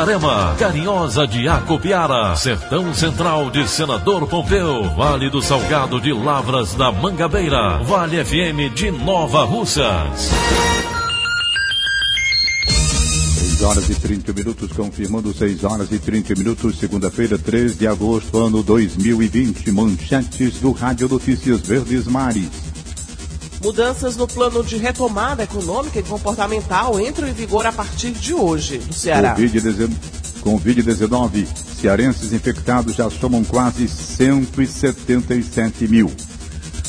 Itarema, Carinhosa de Acopiara, Sertão Central de Senador Pompeu, Vale do Salgado de Lavras da Mangabeira, Vale FM de Nova Russas. 6 horas e 30 minutos, confirmando 6 horas e 30 minutos, segunda-feira, 3 de agosto, ano 2020. Manchetes do Rádio Notícias Verdes Mares. Mudanças no plano de retomada econômica e comportamental entram em vigor a partir de hoje no Ceará. Covid-19, cearenses infectados já somam quase 177 mil.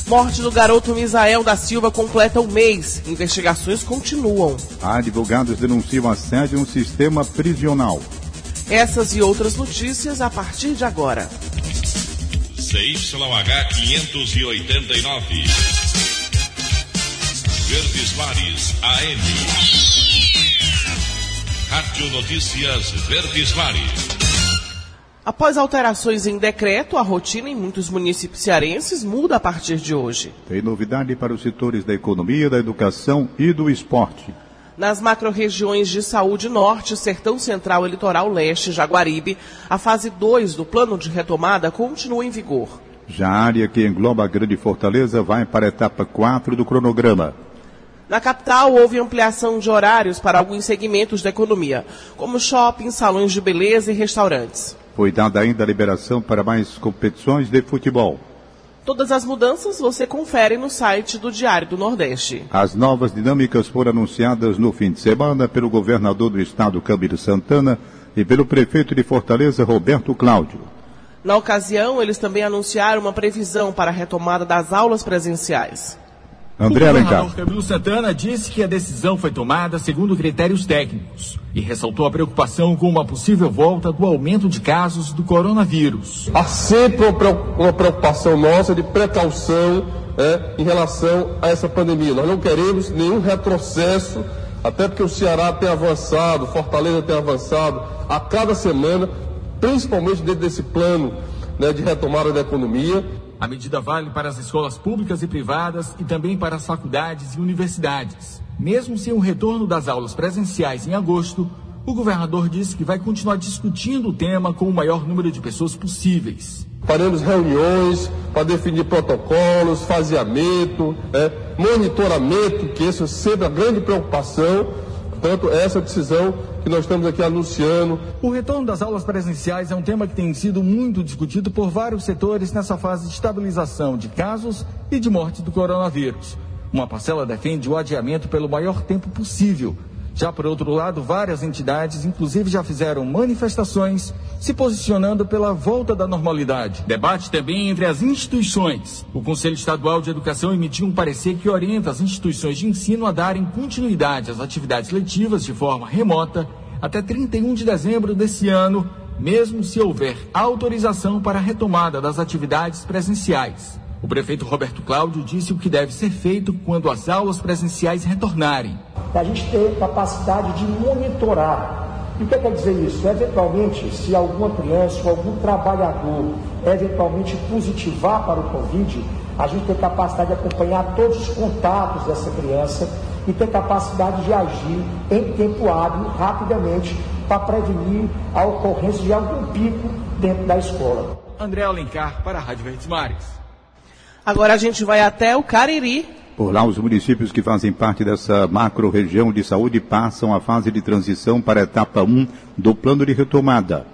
Morte do garoto Misael da Silva completa um mês. Investigações continuam. Advogados denunciam assédio no sistema prisional. Essas e outras notícias a partir de agora. CYH 589. AM. Rádio Notícias Verdes Mares. Após alterações em decreto, a rotina em muitos municípios cearenses muda a partir de hoje. Tem novidade para os setores da economia, da educação e do esporte. Nas macro-regiões de saúde norte, Sertão Central e Litoral Leste, Jaguaribe, a fase 2 do plano de retomada continua em vigor. Já a área que engloba a Grande Fortaleza vai para a etapa 4 do cronograma. Na capital, houve ampliação de horários para alguns segmentos da economia, como shoppings, salões de beleza e restaurantes. Foi dada ainda a liberação para mais competições de futebol. Todas as mudanças você confere no site do Diário do Nordeste. As novas dinâmicas foram anunciadas no fim de semana pelo governador do estado, Camilo Santana, e pelo prefeito de Fortaleza, Roberto Cláudio. Na ocasião, eles também anunciaram uma previsão para a retomada das aulas presenciais. André o Alencar. governador Camilo Santana disse que a decisão foi tomada segundo critérios técnicos e ressaltou a preocupação com uma possível volta do aumento de casos do coronavírus. Há sempre uma preocupação nossa de precaução é, em relação a essa pandemia. Nós não queremos nenhum retrocesso, até porque o Ceará tem avançado, Fortaleza tem avançado a cada semana, principalmente dentro desse plano né, de retomada da economia. A medida vale para as escolas públicas e privadas e também para as faculdades e universidades. Mesmo sem o retorno das aulas presenciais em agosto, o governador disse que vai continuar discutindo o tema com o maior número de pessoas possíveis. Faremos reuniões para definir protocolos, faseamento, é, monitoramento, que isso é sempre a grande preocupação. Portanto, essa decisão que nós estamos aqui anunciando. O retorno das aulas presenciais é um tema que tem sido muito discutido por vários setores nessa fase de estabilização de casos e de morte do coronavírus. Uma parcela defende o adiamento pelo maior tempo possível. Já por outro lado, várias entidades, inclusive, já fizeram manifestações se posicionando pela volta da normalidade. Debate também entre as instituições. O Conselho Estadual de Educação emitiu um parecer que orienta as instituições de ensino a darem continuidade às atividades letivas de forma remota até 31 de dezembro desse ano, mesmo se houver autorização para a retomada das atividades presenciais. O prefeito Roberto Cláudio disse o que deve ser feito quando as aulas presenciais retornarem. A gente ter capacidade de monitorar. E o que quer dizer isso? Eventualmente, se alguma criança ou algum trabalhador eventualmente positivar para o Covid, a gente tem capacidade de acompanhar todos os contatos dessa criança e ter capacidade de agir em tempo hábil, rapidamente, para prevenir a ocorrência de algum pico dentro da escola. André Alencar para a Rádio Verdes Mares. Agora a gente vai até o Cariri. Por lá, os municípios que fazem parte dessa macro-região de saúde passam a fase de transição para a etapa 1 do plano de retomada.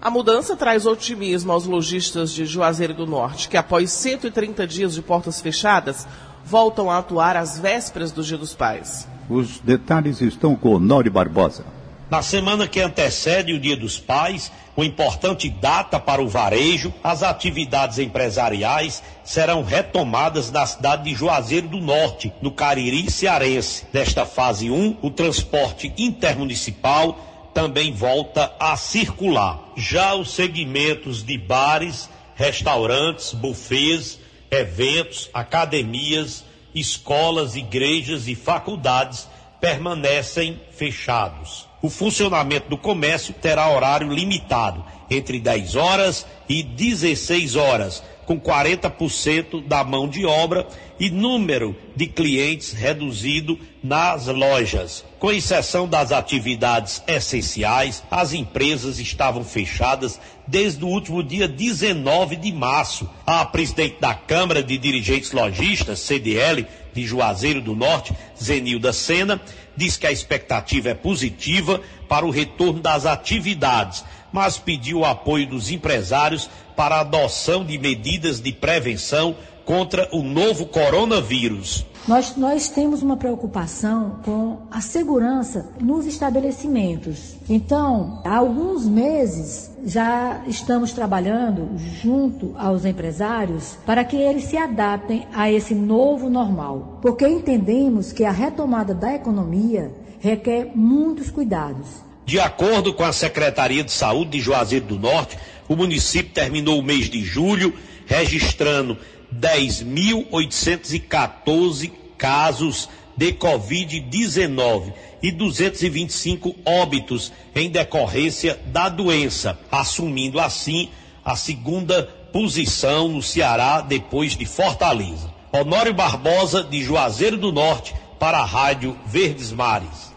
A mudança traz otimismo aos lojistas de Juazeiro do Norte, que após 130 dias de portas fechadas, voltam a atuar às vésperas do Dia dos Pais. Os detalhes estão com Nori Barbosa. Na semana que antecede o Dia dos Pais, uma importante data para o varejo, as atividades empresariais serão retomadas na cidade de Juazeiro do Norte, no Cariri cearense. Desta fase 1, o transporte intermunicipal também volta a circular. Já os segmentos de bares, restaurantes, bufês, eventos, academias, escolas, igrejas e faculdades permanecem fechados. O funcionamento do comércio terá horário limitado, entre 10 horas e 16 horas, com 40% da mão de obra e número de clientes reduzido nas lojas. Com exceção das atividades essenciais, as empresas estavam fechadas desde o último dia 19 de março. A presidente da Câmara de Dirigentes Logistas, CDL, de Juazeiro do Norte, Zenilda Sena, diz que a expectativa é positiva para o retorno das atividades, mas pediu o apoio dos empresários para a adoção de medidas de prevenção contra o novo coronavírus. Nós, nós temos uma preocupação com a segurança nos estabelecimentos. Então, há alguns meses já estamos trabalhando junto aos empresários para que eles se adaptem a esse novo normal, porque entendemos que a retomada da economia requer muitos cuidados. De acordo com a Secretaria de Saúde de Juazeiro do Norte, o município terminou o mês de julho registrando 10.814 casos de Covid-19 e 225 óbitos em decorrência da doença, assumindo assim a segunda posição no Ceará depois de Fortaleza. Honório Barbosa, de Juazeiro do Norte, para a Rádio Verdes Mares.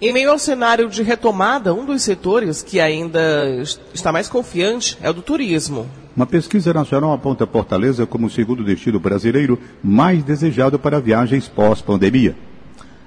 Em meio ao cenário de retomada, um dos setores que ainda está mais confiante é o do turismo. Uma pesquisa nacional aponta Fortaleza como o segundo destino brasileiro mais desejado para viagens pós-pandemia.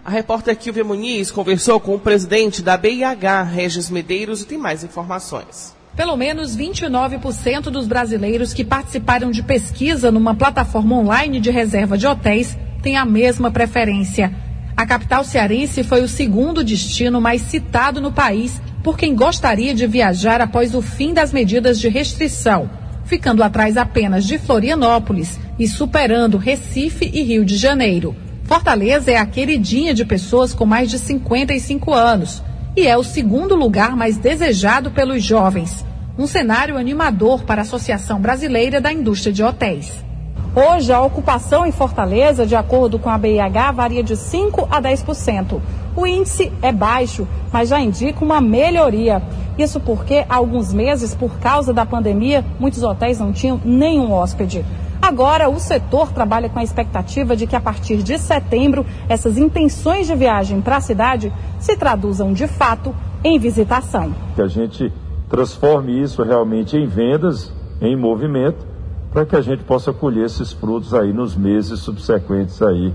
A repórter Kilvia Muniz conversou com o presidente da BIH, Regis Medeiros, e tem mais informações. Pelo menos 29% dos brasileiros que participaram de pesquisa numa plataforma online de reserva de hotéis têm a mesma preferência. A capital cearense foi o segundo destino mais citado no país por quem gostaria de viajar após o fim das medidas de restrição ficando atrás apenas de Florianópolis e superando Recife e Rio de Janeiro. Fortaleza é a queridinha de pessoas com mais de 55 anos e é o segundo lugar mais desejado pelos jovens. Um cenário animador para a Associação Brasileira da Indústria de Hotéis. Hoje, a ocupação em Fortaleza, de acordo com a BIH, varia de 5% a 10%. O índice é baixo, mas já indica uma melhoria. Isso porque, há alguns meses, por causa da pandemia, muitos hotéis não tinham nenhum hóspede. Agora, o setor trabalha com a expectativa de que, a partir de setembro, essas intenções de viagem para a cidade se traduzam de fato em visitação. Que a gente transforme isso realmente em vendas, em movimento para que a gente possa colher esses frutos aí nos meses subsequentes aí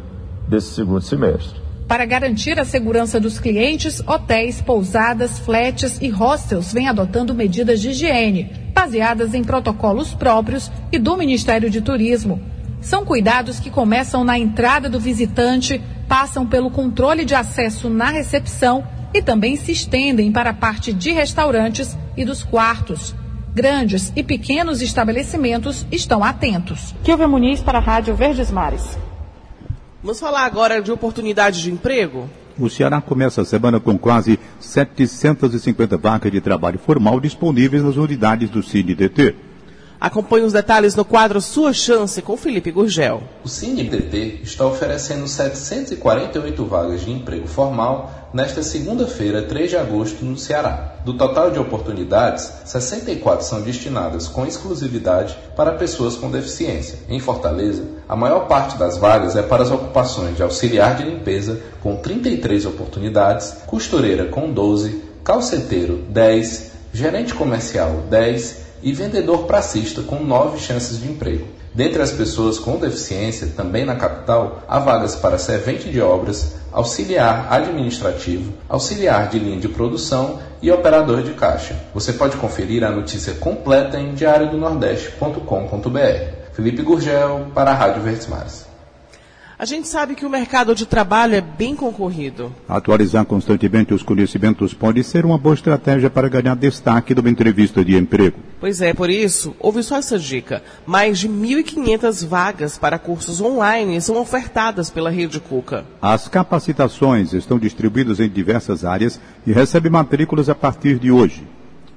desse segundo semestre. Para garantir a segurança dos clientes, hotéis, pousadas, fletes e hostels vêm adotando medidas de higiene, baseadas em protocolos próprios e do Ministério de Turismo. São cuidados que começam na entrada do visitante, passam pelo controle de acesso na recepção e também se estendem para a parte de restaurantes e dos quartos grandes e pequenos estabelecimentos estão atentos. Kilvia Muniz para a Rádio Verdes Mares. Vamos falar agora de oportunidade de emprego? O Ceará começa a semana com quase 750 vagas de trabalho formal disponíveis nas unidades do CineDT. Acompanhe os detalhes no quadro Sua Chance com Felipe Gurgel. O CineDT está oferecendo 748 vagas de emprego formal nesta segunda-feira, 3 de agosto, no Ceará. Do total de oportunidades, 64 são destinadas com exclusividade para pessoas com deficiência. Em Fortaleza, a maior parte das vagas é para as ocupações de auxiliar de limpeza, com 33 oportunidades, costureira com 12, calceteiro 10, gerente comercial 10 e vendedor pracista com nove chances de emprego. Dentre as pessoas com deficiência, também na capital, há vagas para servente de obras, auxiliar administrativo, auxiliar de linha de produção e operador de caixa. Você pode conferir a notícia completa em diariodonordeste.com.br. Felipe Gurgel, para a Rádio Verdes Mares. A gente sabe que o mercado de trabalho é bem concorrido. Atualizar constantemente os conhecimentos pode ser uma boa estratégia para ganhar destaque numa entrevista de emprego. Pois é, por isso, ouve só essa dica. Mais de 1.500 vagas para cursos online são ofertadas pela Rede Cuca. As capacitações estão distribuídas em diversas áreas e recebem matrículas a partir de hoje.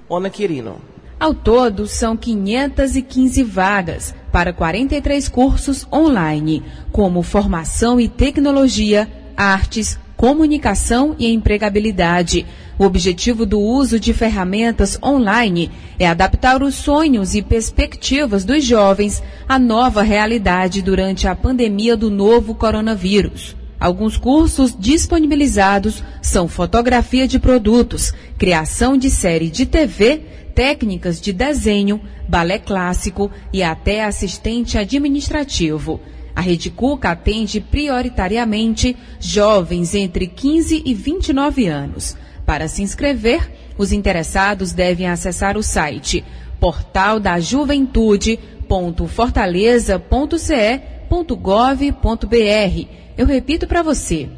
Ona Quirino. Ao todo, são 515 vagas para 43 cursos online, como formação e tecnologia, artes, comunicação e empregabilidade. O objetivo do uso de ferramentas online é adaptar os sonhos e perspectivas dos jovens à nova realidade durante a pandemia do novo coronavírus. Alguns cursos disponibilizados são fotografia de produtos, criação de série de TV, técnicas de desenho, balé clássico e até assistente administrativo. A Rede Cuca atende prioritariamente jovens entre 15 e 29 anos. Para se inscrever, os interessados devem acessar o site portaldajuventude.fortaleza.ce.gov.br. Eu repito para você: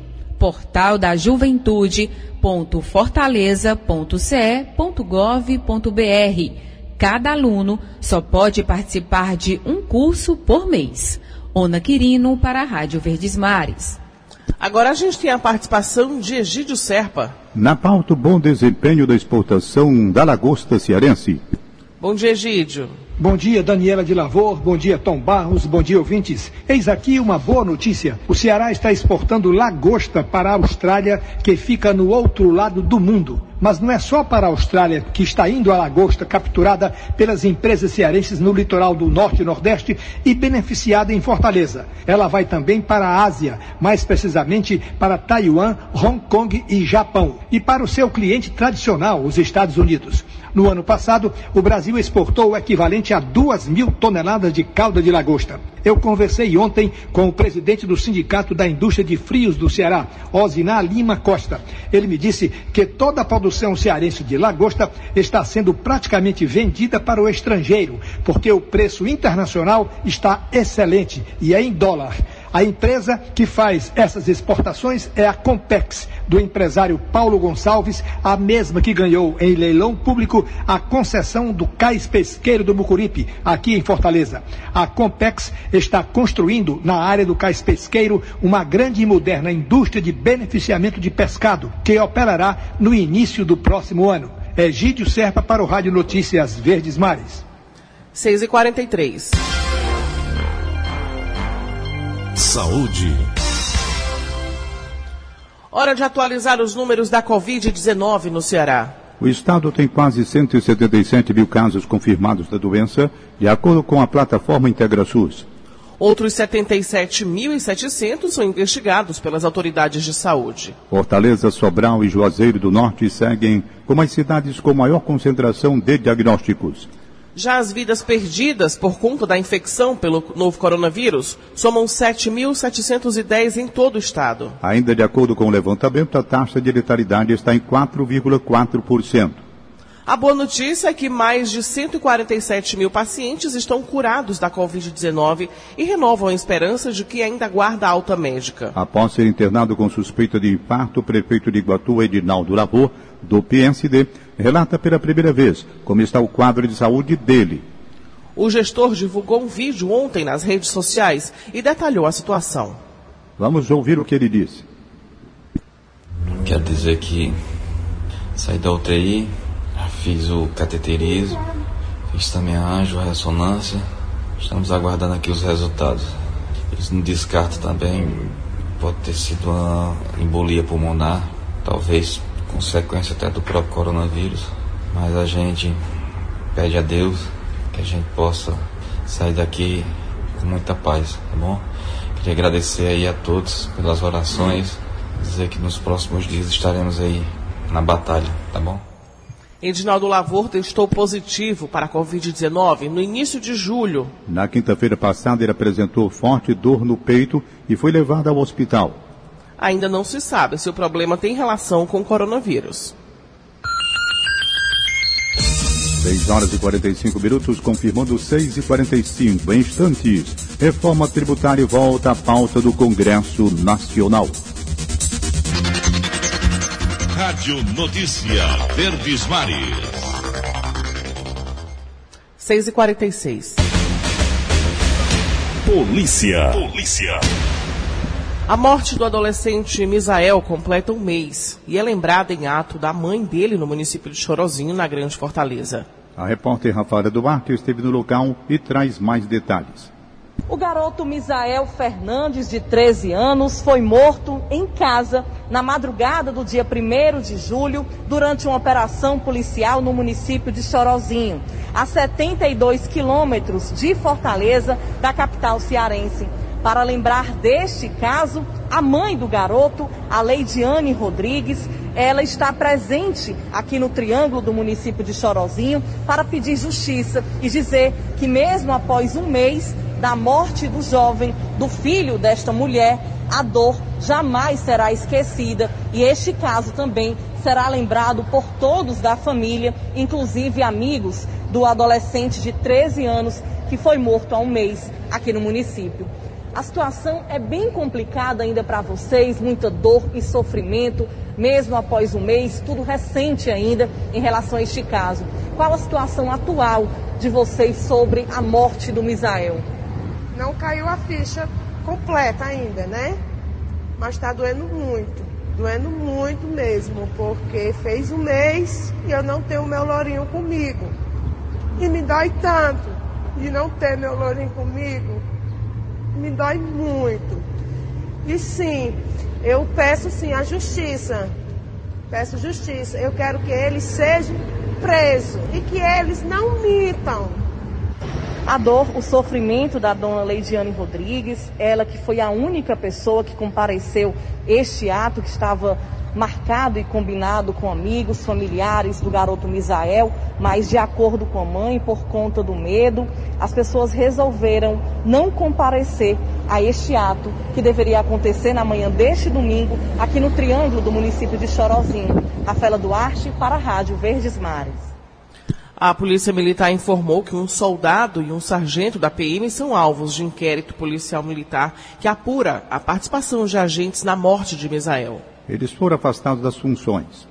portaldajuventude.fortaleza.ce.gov.br. Cada aluno só pode participar de um curso por mês. Ona Quirino para a Rádio Verdes Mares. Agora a gente tem a participação de Egídio Serpa. Na pauta, bom desempenho da exportação da lagosta cearense. Bom dia, Egídio. Bom dia, Daniela de Lavor. Bom dia, Tom Barros. Bom dia, ouvintes. Eis aqui uma boa notícia. O Ceará está exportando lagosta para a Austrália, que fica no outro lado do mundo. Mas não é só para a Austrália que está indo a lagosta capturada pelas empresas cearenses no litoral do norte e nordeste e beneficiada em Fortaleza. Ela vai também para a Ásia, mais precisamente para Taiwan, Hong Kong e Japão. E para o seu cliente tradicional, os Estados Unidos. No ano passado, o Brasil exportou o equivalente a duas mil toneladas de calda de lagosta. Eu conversei ontem com o presidente do Sindicato da Indústria de Frios do Ceará, Osiná Lima Costa. Ele me disse que toda a produção cearense de lagosta está sendo praticamente vendida para o estrangeiro, porque o preço internacional está excelente e é em dólar. A empresa que faz essas exportações é a Compex, do empresário Paulo Gonçalves, a mesma que ganhou em leilão público a concessão do cais pesqueiro do Mucuripe, aqui em Fortaleza. A Compex está construindo na área do cais pesqueiro uma grande e moderna indústria de beneficiamento de pescado, que operará no início do próximo ano. Egídio Serpa para o Rádio Notícias Verdes Mares. 6 Saúde. Hora de atualizar os números da Covid-19 no Ceará. O estado tem quase 177 mil casos confirmados da doença, de acordo com a plataforma IntegraSUS. Outros 77.700 são investigados pelas autoridades de saúde. Fortaleza, Sobral e Juazeiro do Norte seguem como as cidades com maior concentração de diagnósticos. Já as vidas perdidas por conta da infecção pelo novo coronavírus somam 7.710 em todo o estado. Ainda de acordo com o levantamento, a taxa de letalidade está em 4,4%. A boa notícia é que mais de 147 mil pacientes estão curados da Covid-19 e renovam a esperança de que ainda guarda alta médica. Após ser internado com suspeita de infarto, o prefeito de Iguatu, Edinaldo Lavor, do PSD, relata pela primeira vez como está o quadro de saúde dele. O gestor divulgou um vídeo ontem nas redes sociais e detalhou a situação. Vamos ouvir o que ele disse. Quero dizer que saí da UTI, fiz o cateterismo, fiz também a anjo, a ressonância. Estamos aguardando aqui os resultados. Eles não descartam também, pode ter sido uma embolia pulmonar, talvez consequência até do próprio coronavírus. Mas a gente pede a Deus que a gente possa sair daqui com muita paz, tá bom? Queria agradecer aí a todos pelas orações, dizer que nos próximos dias estaremos aí na batalha, tá bom? Edinaldo Lavor testou positivo para a Covid-19 no início de julho. Na quinta-feira passada, ele apresentou forte dor no peito e foi levado ao hospital. Ainda não se sabe se o problema tem relação com o coronavírus. 6 horas e 45 minutos, confirmando 6 e 45 Em instantes, reforma tributária volta à pauta do Congresso Nacional. Rádio Notícia Verdes Mares. 6 e 46 Polícia. Polícia. A morte do adolescente Misael completa um mês e é lembrada em ato da mãe dele no município de Chorozinho, na Grande Fortaleza. A repórter Rafaela Duarte esteve no local e traz mais detalhes. O garoto Misael Fernandes, de 13 anos, foi morto em casa na madrugada do dia 1 de julho, durante uma operação policial no município de Chorozinho, a 72 quilômetros de Fortaleza, da capital cearense. Para lembrar deste caso, a mãe do garoto, a Leidiane Rodrigues, ela está presente aqui no Triângulo do município de Chorozinho para pedir justiça e dizer que mesmo após um mês da morte do jovem, do filho desta mulher, a dor jamais será esquecida e este caso também será lembrado por todos da família, inclusive amigos do adolescente de 13 anos que foi morto há um mês aqui no município. A situação é bem complicada ainda para vocês, muita dor e sofrimento, mesmo após um mês, tudo recente ainda em relação a este caso. Qual a situação atual de vocês sobre a morte do Misael? Não caiu a ficha completa ainda, né? Mas está doendo muito, doendo muito mesmo, porque fez um mês e eu não tenho meu lourinho comigo. E me dói tanto de não ter meu lourinho comigo me dói muito. E sim, eu peço sim a justiça. Peço justiça. Eu quero que eles sejam presos e que eles não mintam. A dor, o sofrimento da dona Leidiane Rodrigues, ela que foi a única pessoa que compareceu este ato que estava marcado e combinado com amigos, familiares do garoto Misael, mas de acordo com a mãe, por conta do medo, as pessoas resolveram não comparecer a este ato que deveria acontecer na manhã deste domingo, aqui no Triângulo do município de Chorozinho. Rafaela Duarte, para a Rádio Verdes Mares. A Polícia Militar informou que um soldado e um sargento da PM são alvos de inquérito policial militar que apura a participação de agentes na morte de Misael. Eles foram afastados das funções.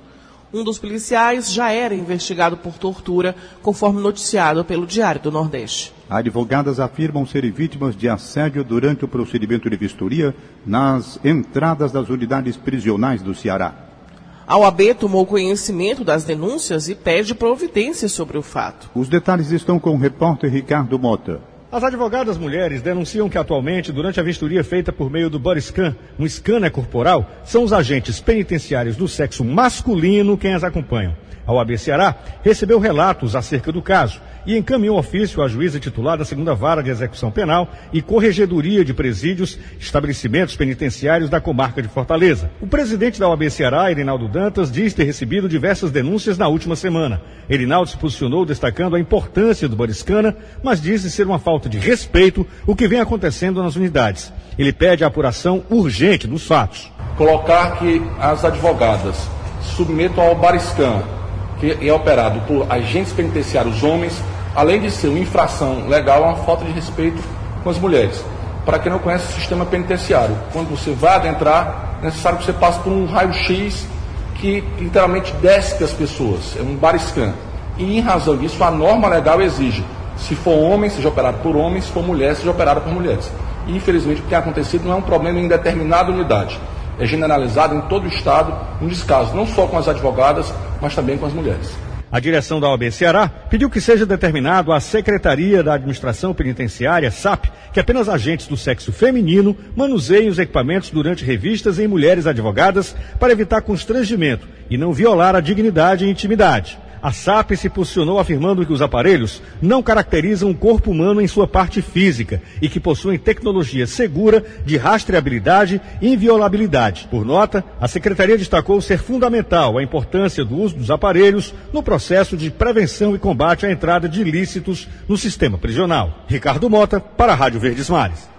Um dos policiais já era investigado por tortura, conforme noticiado pelo Diário do Nordeste. Advogadas afirmam serem vítimas de assédio durante o procedimento de vistoria nas entradas das unidades prisionais do Ceará. A OAB tomou conhecimento das denúncias e pede providências sobre o fato. Os detalhes estão com o repórter Ricardo Mota. As advogadas mulheres denunciam que atualmente, durante a vistoria feita por meio do body scan, um scanner corporal, são os agentes penitenciários do sexo masculino quem as acompanham. A OAB Ceará recebeu relatos acerca do caso e encaminhou ofício à juíza titular da segunda vara de execução penal e corregedoria de presídios, estabelecimentos penitenciários da comarca de Fortaleza. O presidente da OAB Ceará, Erinaldo Dantas, diz ter recebido diversas denúncias na última semana. Erinaldo se posicionou destacando a importância do Boriscana, mas diz ser uma falta de respeito o que vem acontecendo nas unidades. Ele pede a apuração urgente dos fatos. Colocar que as advogadas submetam ao Bariscan, que é operado por agentes penitenciários homens, além de ser uma infração legal, é uma falta de respeito com as mulheres. Para quem não conhece o sistema penitenciário, quando você vai adentrar, é necessário que você passe por um raio-x que literalmente desce as pessoas, é um bariscan. E em razão disso, a norma legal exige, se for homem, seja operado por homens, se for mulher, seja operado por mulheres. E infelizmente o que tem acontecido não é um problema em determinada unidade é generalizado em todo o Estado, um descaso, não só com as advogadas, mas também com as mulheres. A direção da OAB Ceará pediu que seja determinado à Secretaria da Administração Penitenciária, SAP, que apenas agentes do sexo feminino manuseiem os equipamentos durante revistas em mulheres advogadas para evitar constrangimento e não violar a dignidade e intimidade. A SAP se posicionou afirmando que os aparelhos não caracterizam o corpo humano em sua parte física e que possuem tecnologia segura de rastreabilidade e inviolabilidade. Por nota, a Secretaria destacou ser fundamental a importância do uso dos aparelhos no processo de prevenção e combate à entrada de ilícitos no sistema prisional. Ricardo Mota, para a Rádio Verdes Mares.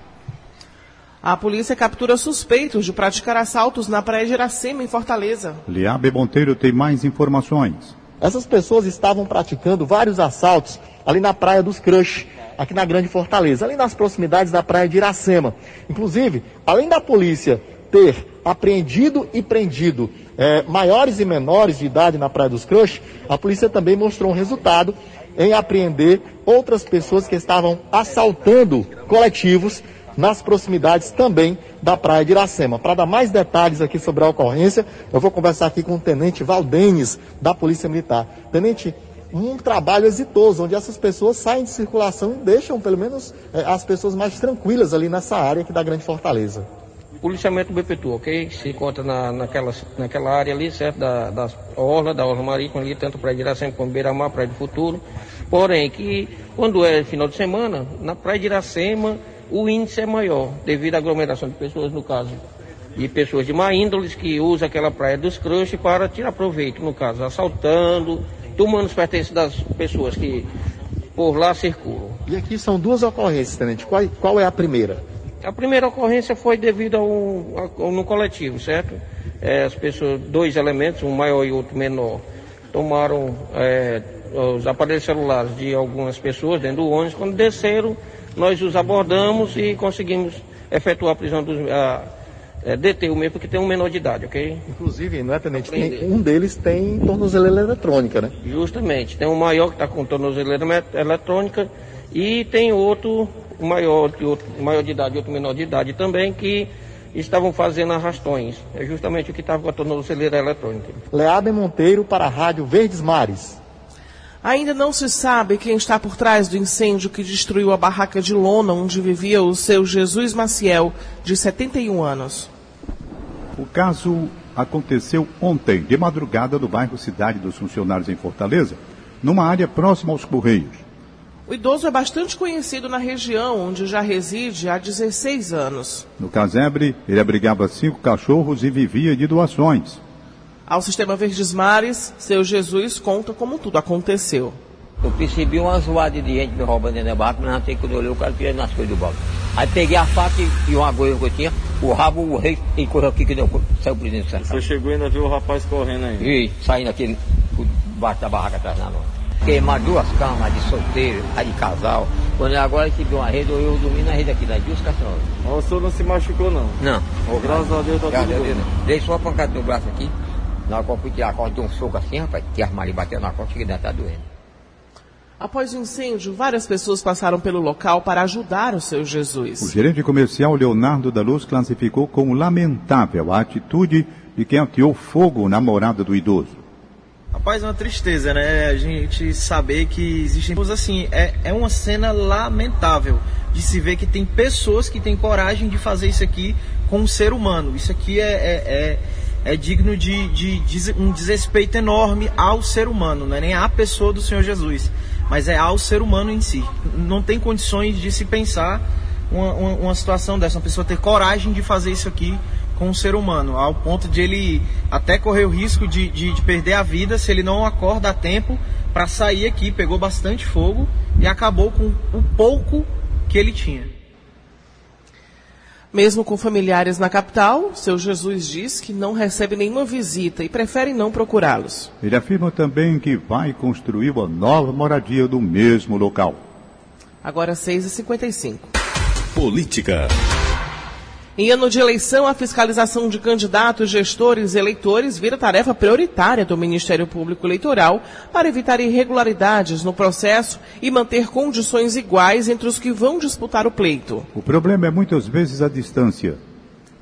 A polícia captura suspeitos de praticar assaltos na Praia de Iracema, em Fortaleza. Liabe Monteiro tem mais informações. Essas pessoas estavam praticando vários assaltos ali na Praia dos Crush, aqui na Grande Fortaleza, ali nas proximidades da Praia de Iracema. Inclusive, além da polícia ter apreendido e prendido é, maiores e menores de idade na Praia dos Crush, a polícia também mostrou um resultado em apreender outras pessoas que estavam assaltando coletivos nas proximidades também da praia de Iracema. Para dar mais detalhes aqui sobre a ocorrência, eu vou conversar aqui com o Tenente Valdenes, da Polícia Militar. Tenente, um trabalho exitoso, onde essas pessoas saem de circulação e deixam, pelo menos, eh, as pessoas mais tranquilas ali nessa área aqui da Grande Fortaleza. Policiamento BPTU, ok? Se encontra na, naquela, naquela área ali, certo? Da, da orla, da orla marítima ali, tanto Praia de Iracema como Beira-Mar, Praia do Futuro. Porém, que quando é final de semana, na Praia de Iracema, o índice é maior, devido à aglomeração de pessoas, no caso, de pessoas de má índole que usam aquela praia dos crushes para tirar proveito, no caso, assaltando, tomando os pertences das pessoas que por lá circulam. E aqui são duas ocorrências, tenente. Qual, qual é a primeira? A primeira ocorrência foi devido a um, no coletivo, certo? É, as pessoas, dois elementos, um maior e outro menor, tomaram é, os aparelhos celulares de algumas pessoas dentro do ônibus, quando desceram, nós os abordamos e conseguimos efetuar a prisão dos. A, é, deter o mesmo porque tem um menor de idade, ok? Inclusive, não é, Tenente? Tem, um deles tem tornozeleira eletrônica, né? Justamente. Tem um maior que está com tornozeleira eletrônica e tem outro maior, outro maior de idade outro menor de idade também que estavam fazendo arrastões. É justamente o que estava com a tornozeleira eletrônica. Leaben Monteiro para a Rádio Verdes Mares. Ainda não se sabe quem está por trás do incêndio que destruiu a barraca de lona onde vivia o seu Jesus Maciel, de 71 anos. O caso aconteceu ontem, de madrugada, no bairro Cidade dos Funcionários em Fortaleza, numa área próxima aos Correios. O idoso é bastante conhecido na região, onde já reside há 16 anos. No casebre, ele abrigava cinco cachorros e vivia de doações. Ao Sistema Verdes Mares, seu Jesus conta como tudo aconteceu. Eu percebi uma zoada de gente me roubando dentro da barca, mas até quando eu olhei, o cara tirando nas coisas do balde. Aí peguei a faca e, uma agulha que eu tinha, o rabo, o rei, e correu aqui que deu, saiu por dentro do Você chegou e ainda viu o rapaz correndo aí? E saindo aqui, por baixo da barraca atrás na mão. Queimar duas camas de solteiro, a de casal. Quando agora que deu uma rede, eu dormi na rede aqui, das duas. Mas o senhor não se machucou não? Não. Oh, graças a Deus tá graças tudo bem. Dei só uma pancada no braço aqui. Na hora que eu fui tirar a corda, deu um soco assim, rapaz, que armário bateu na corda, cheguei dentro, tá doendo. Após o incêndio, várias pessoas passaram pelo local para ajudar o seu Jesus. O gerente comercial Leonardo da Luz classificou como lamentável a atitude de quem ateou fogo na morada do idoso. Rapaz, é uma tristeza, né? A gente saber que existem pessoas assim. É, é uma cena lamentável de se ver que tem pessoas que têm coragem de fazer isso aqui com um ser humano. Isso aqui é, é, é é digno de, de, de, um desrespeito enorme ao ser humano, não é nem à pessoa do Senhor Jesus, mas é ao ser humano em si. Não tem condições de se pensar uma, uma, uma situação dessa, uma pessoa ter coragem de fazer isso aqui com um ser humano, ao ponto de ele até correr o risco de, de, de perder a vida se ele não acorda a tempo para sair aqui. Pegou bastante fogo e acabou com o pouco que ele tinha. Mesmo com familiares na capital, seu Jesus diz que não recebe nenhuma visita e prefere não procurá-los. Ele afirma também que vai construir uma nova moradia no mesmo local. Agora 6h55. Política. Em ano de eleição, a fiscalização de candidatos, gestores e eleitores vira tarefa prioritária do Ministério Público Eleitoral para evitar irregularidades no processo e manter condições iguais entre os que vão disputar o pleito. O problema é muitas vezes a distância.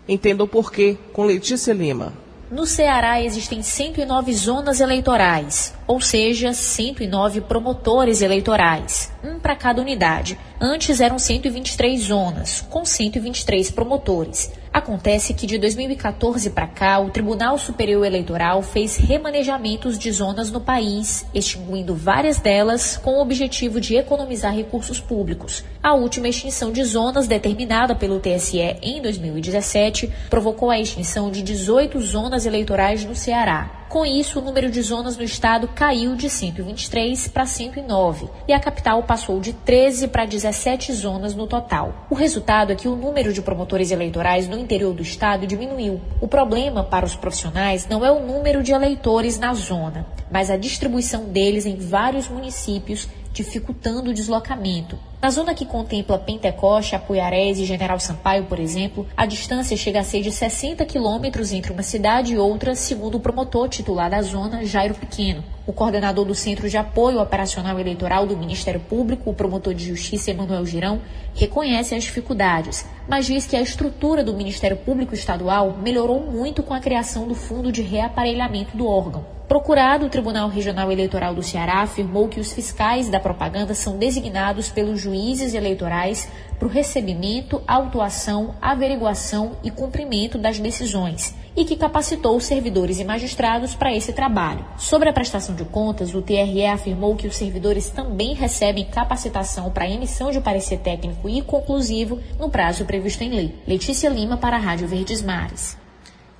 Entenda o porquê com Letícia Lima. No Ceará existem 109 zonas eleitorais, ou seja, 109 promotores eleitorais, um para cada unidade. Antes eram 123 zonas, com 123 promotores. Acontece que de 2014 para cá, o Tribunal Superior Eleitoral fez remanejamentos de zonas no país, extinguindo várias delas com o objetivo de economizar recursos públicos. A última extinção de zonas, determinada pelo TSE em 2017, provocou a extinção de 18 zonas eleitorais no Ceará. Com isso, o número de zonas no estado caiu de 123 para 109 e a capital passou de 13 para 17 zonas no total. O resultado é que o número de promotores eleitorais no interior do estado diminuiu. O problema para os profissionais não é o número de eleitores na zona, mas a distribuição deles em vários municípios dificultando o deslocamento. Na zona que contempla Pentecoste, Apuiarés e General Sampaio, por exemplo, a distância chega a ser de 60 quilômetros entre uma cidade e outra, segundo o promotor titular da zona, Jairo Pequeno. O coordenador do Centro de Apoio Operacional Eleitoral do Ministério Público, o promotor de Justiça Emanuel Girão, reconhece as dificuldades, mas diz que a estrutura do Ministério Público Estadual melhorou muito com a criação do Fundo de Reaparelhamento do órgão. Procurado, o Tribunal Regional Eleitoral do Ceará afirmou que os fiscais da propaganda são designados pelos juízes eleitorais para o recebimento, autuação, averiguação e cumprimento das decisões e que capacitou servidores e magistrados para esse trabalho. Sobre a prestação de contas, o TRE afirmou que os servidores também recebem capacitação para emissão de parecer técnico e conclusivo no prazo previsto em lei. Letícia Lima para a Rádio Verdes Mares.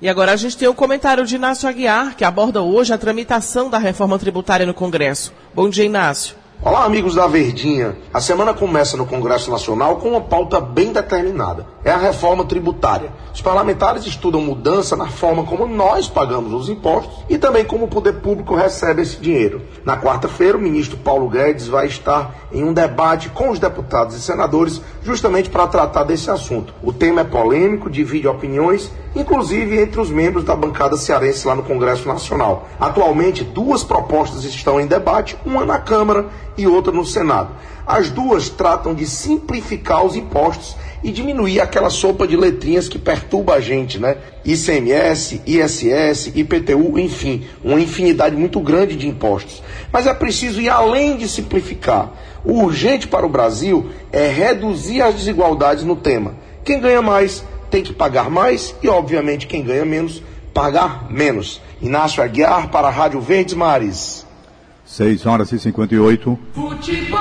E agora a gente tem o comentário de Inácio Aguiar, que aborda hoje a tramitação da reforma tributária no Congresso. Bom dia, Inácio. Olá, amigos da Verdinha. A semana começa no Congresso Nacional com uma pauta bem determinada. É a reforma tributária. Os parlamentares estudam mudança na forma como nós pagamos os impostos e também como o poder público recebe esse dinheiro. Na quarta-feira, o ministro Paulo Guedes vai estar em um debate com os deputados e senadores justamente para tratar desse assunto. O tema é polêmico, divide opiniões, inclusive entre os membros da bancada cearense lá no Congresso Nacional. Atualmente, duas propostas estão em debate, uma na Câmara e outra no Senado. As duas tratam de simplificar os impostos e diminuir aquela sopa de letrinhas que perturba a gente, né? ICMS, ISS, IPTU, enfim, uma infinidade muito grande de impostos. Mas é preciso ir além de simplificar. O urgente para o Brasil é reduzir as desigualdades no tema. Quem ganha mais tem que pagar mais e, obviamente, quem ganha menos, pagar menos. Inácio Aguiar para a Rádio Verdes Mares. 6 horas e 58. Futebol.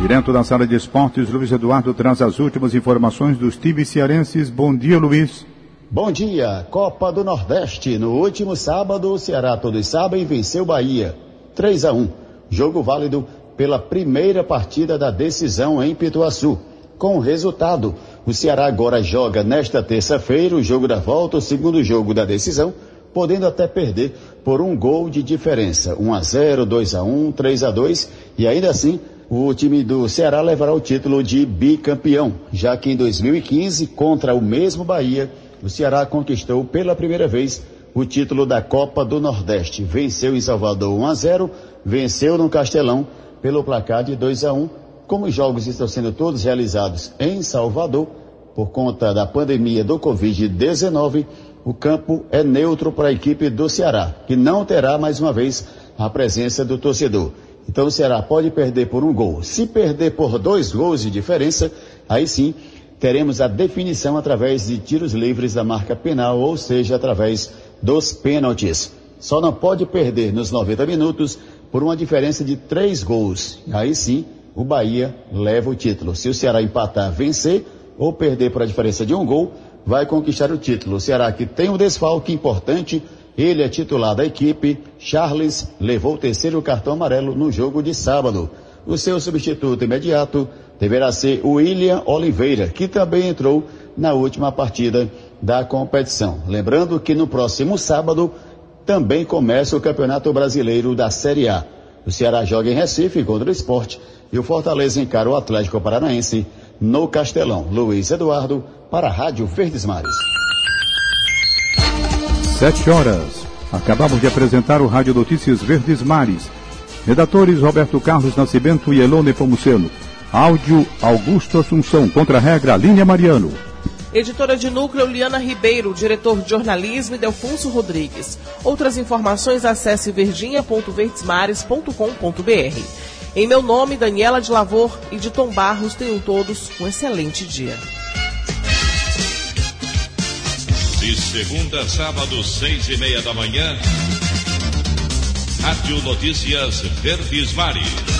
Direto da sala de esportes, Luiz Eduardo traz as últimas informações dos times cearenses. Bom dia, Luiz. Bom dia. Copa do Nordeste. No último sábado, o Ceará todos sabem venceu Bahia. 3 a 1. Jogo válido pela primeira partida da decisão em Pituaçu. Com o resultado, o Ceará agora joga nesta terça-feira o jogo da volta, o segundo jogo da decisão, podendo até perder por um gol de diferença. 1 a 0, 2 a 1, 3 a 2 e ainda assim o time do Ceará levará o título de bicampeão, já que em 2015, contra o mesmo Bahia, o Ceará conquistou pela primeira vez o título da Copa do Nordeste. Venceu em Salvador 1 a 0, venceu no Castelão pelo placar de 2 a 1. Como os jogos estão sendo todos realizados em Salvador, por conta da pandemia do Covid-19, o campo é neutro para a equipe do Ceará, que não terá mais uma vez a presença do torcedor. Então o Ceará pode perder por um gol. Se perder por dois gols de diferença, aí sim teremos a definição através de tiros livres da marca penal, ou seja, através dos pênaltis. Só não pode perder nos 90 minutos por uma diferença de três gols. Aí sim, o Bahia leva o título. Se o Ceará empatar, vencer ou perder por a diferença de um gol, vai conquistar o título. O Ceará que tem um desfalque importante, ele é titular da equipe. Charles levou o terceiro cartão amarelo no jogo de sábado. O seu substituto imediato deverá ser o William Oliveira, que também entrou na última partida da competição. Lembrando que no próximo sábado também começa o Campeonato Brasileiro da Série A. O Ceará joga em Recife contra o esporte e o Fortaleza encara o Atlético Paranaense no Castelão. Luiz Eduardo para a Rádio Verdes Mares. Sete horas. Acabamos de apresentar o Rádio Notícias Verdes Mares. Redatores Roberto Carlos Nascimento e Elone Pomuceno. Áudio Augusto Assunção. Contra-regra Línia Mariano. Editora de núcleo Liana Ribeiro, diretor de jornalismo Delfonso Rodrigues. Outras informações acesse verdinha.verdesmares.com.br. Em meu nome, Daniela de Lavor e de Tom Barros, tenham todos um excelente dia. De segunda a sábado, seis e meia da manhã, Rádio Notícias Verdes Mares.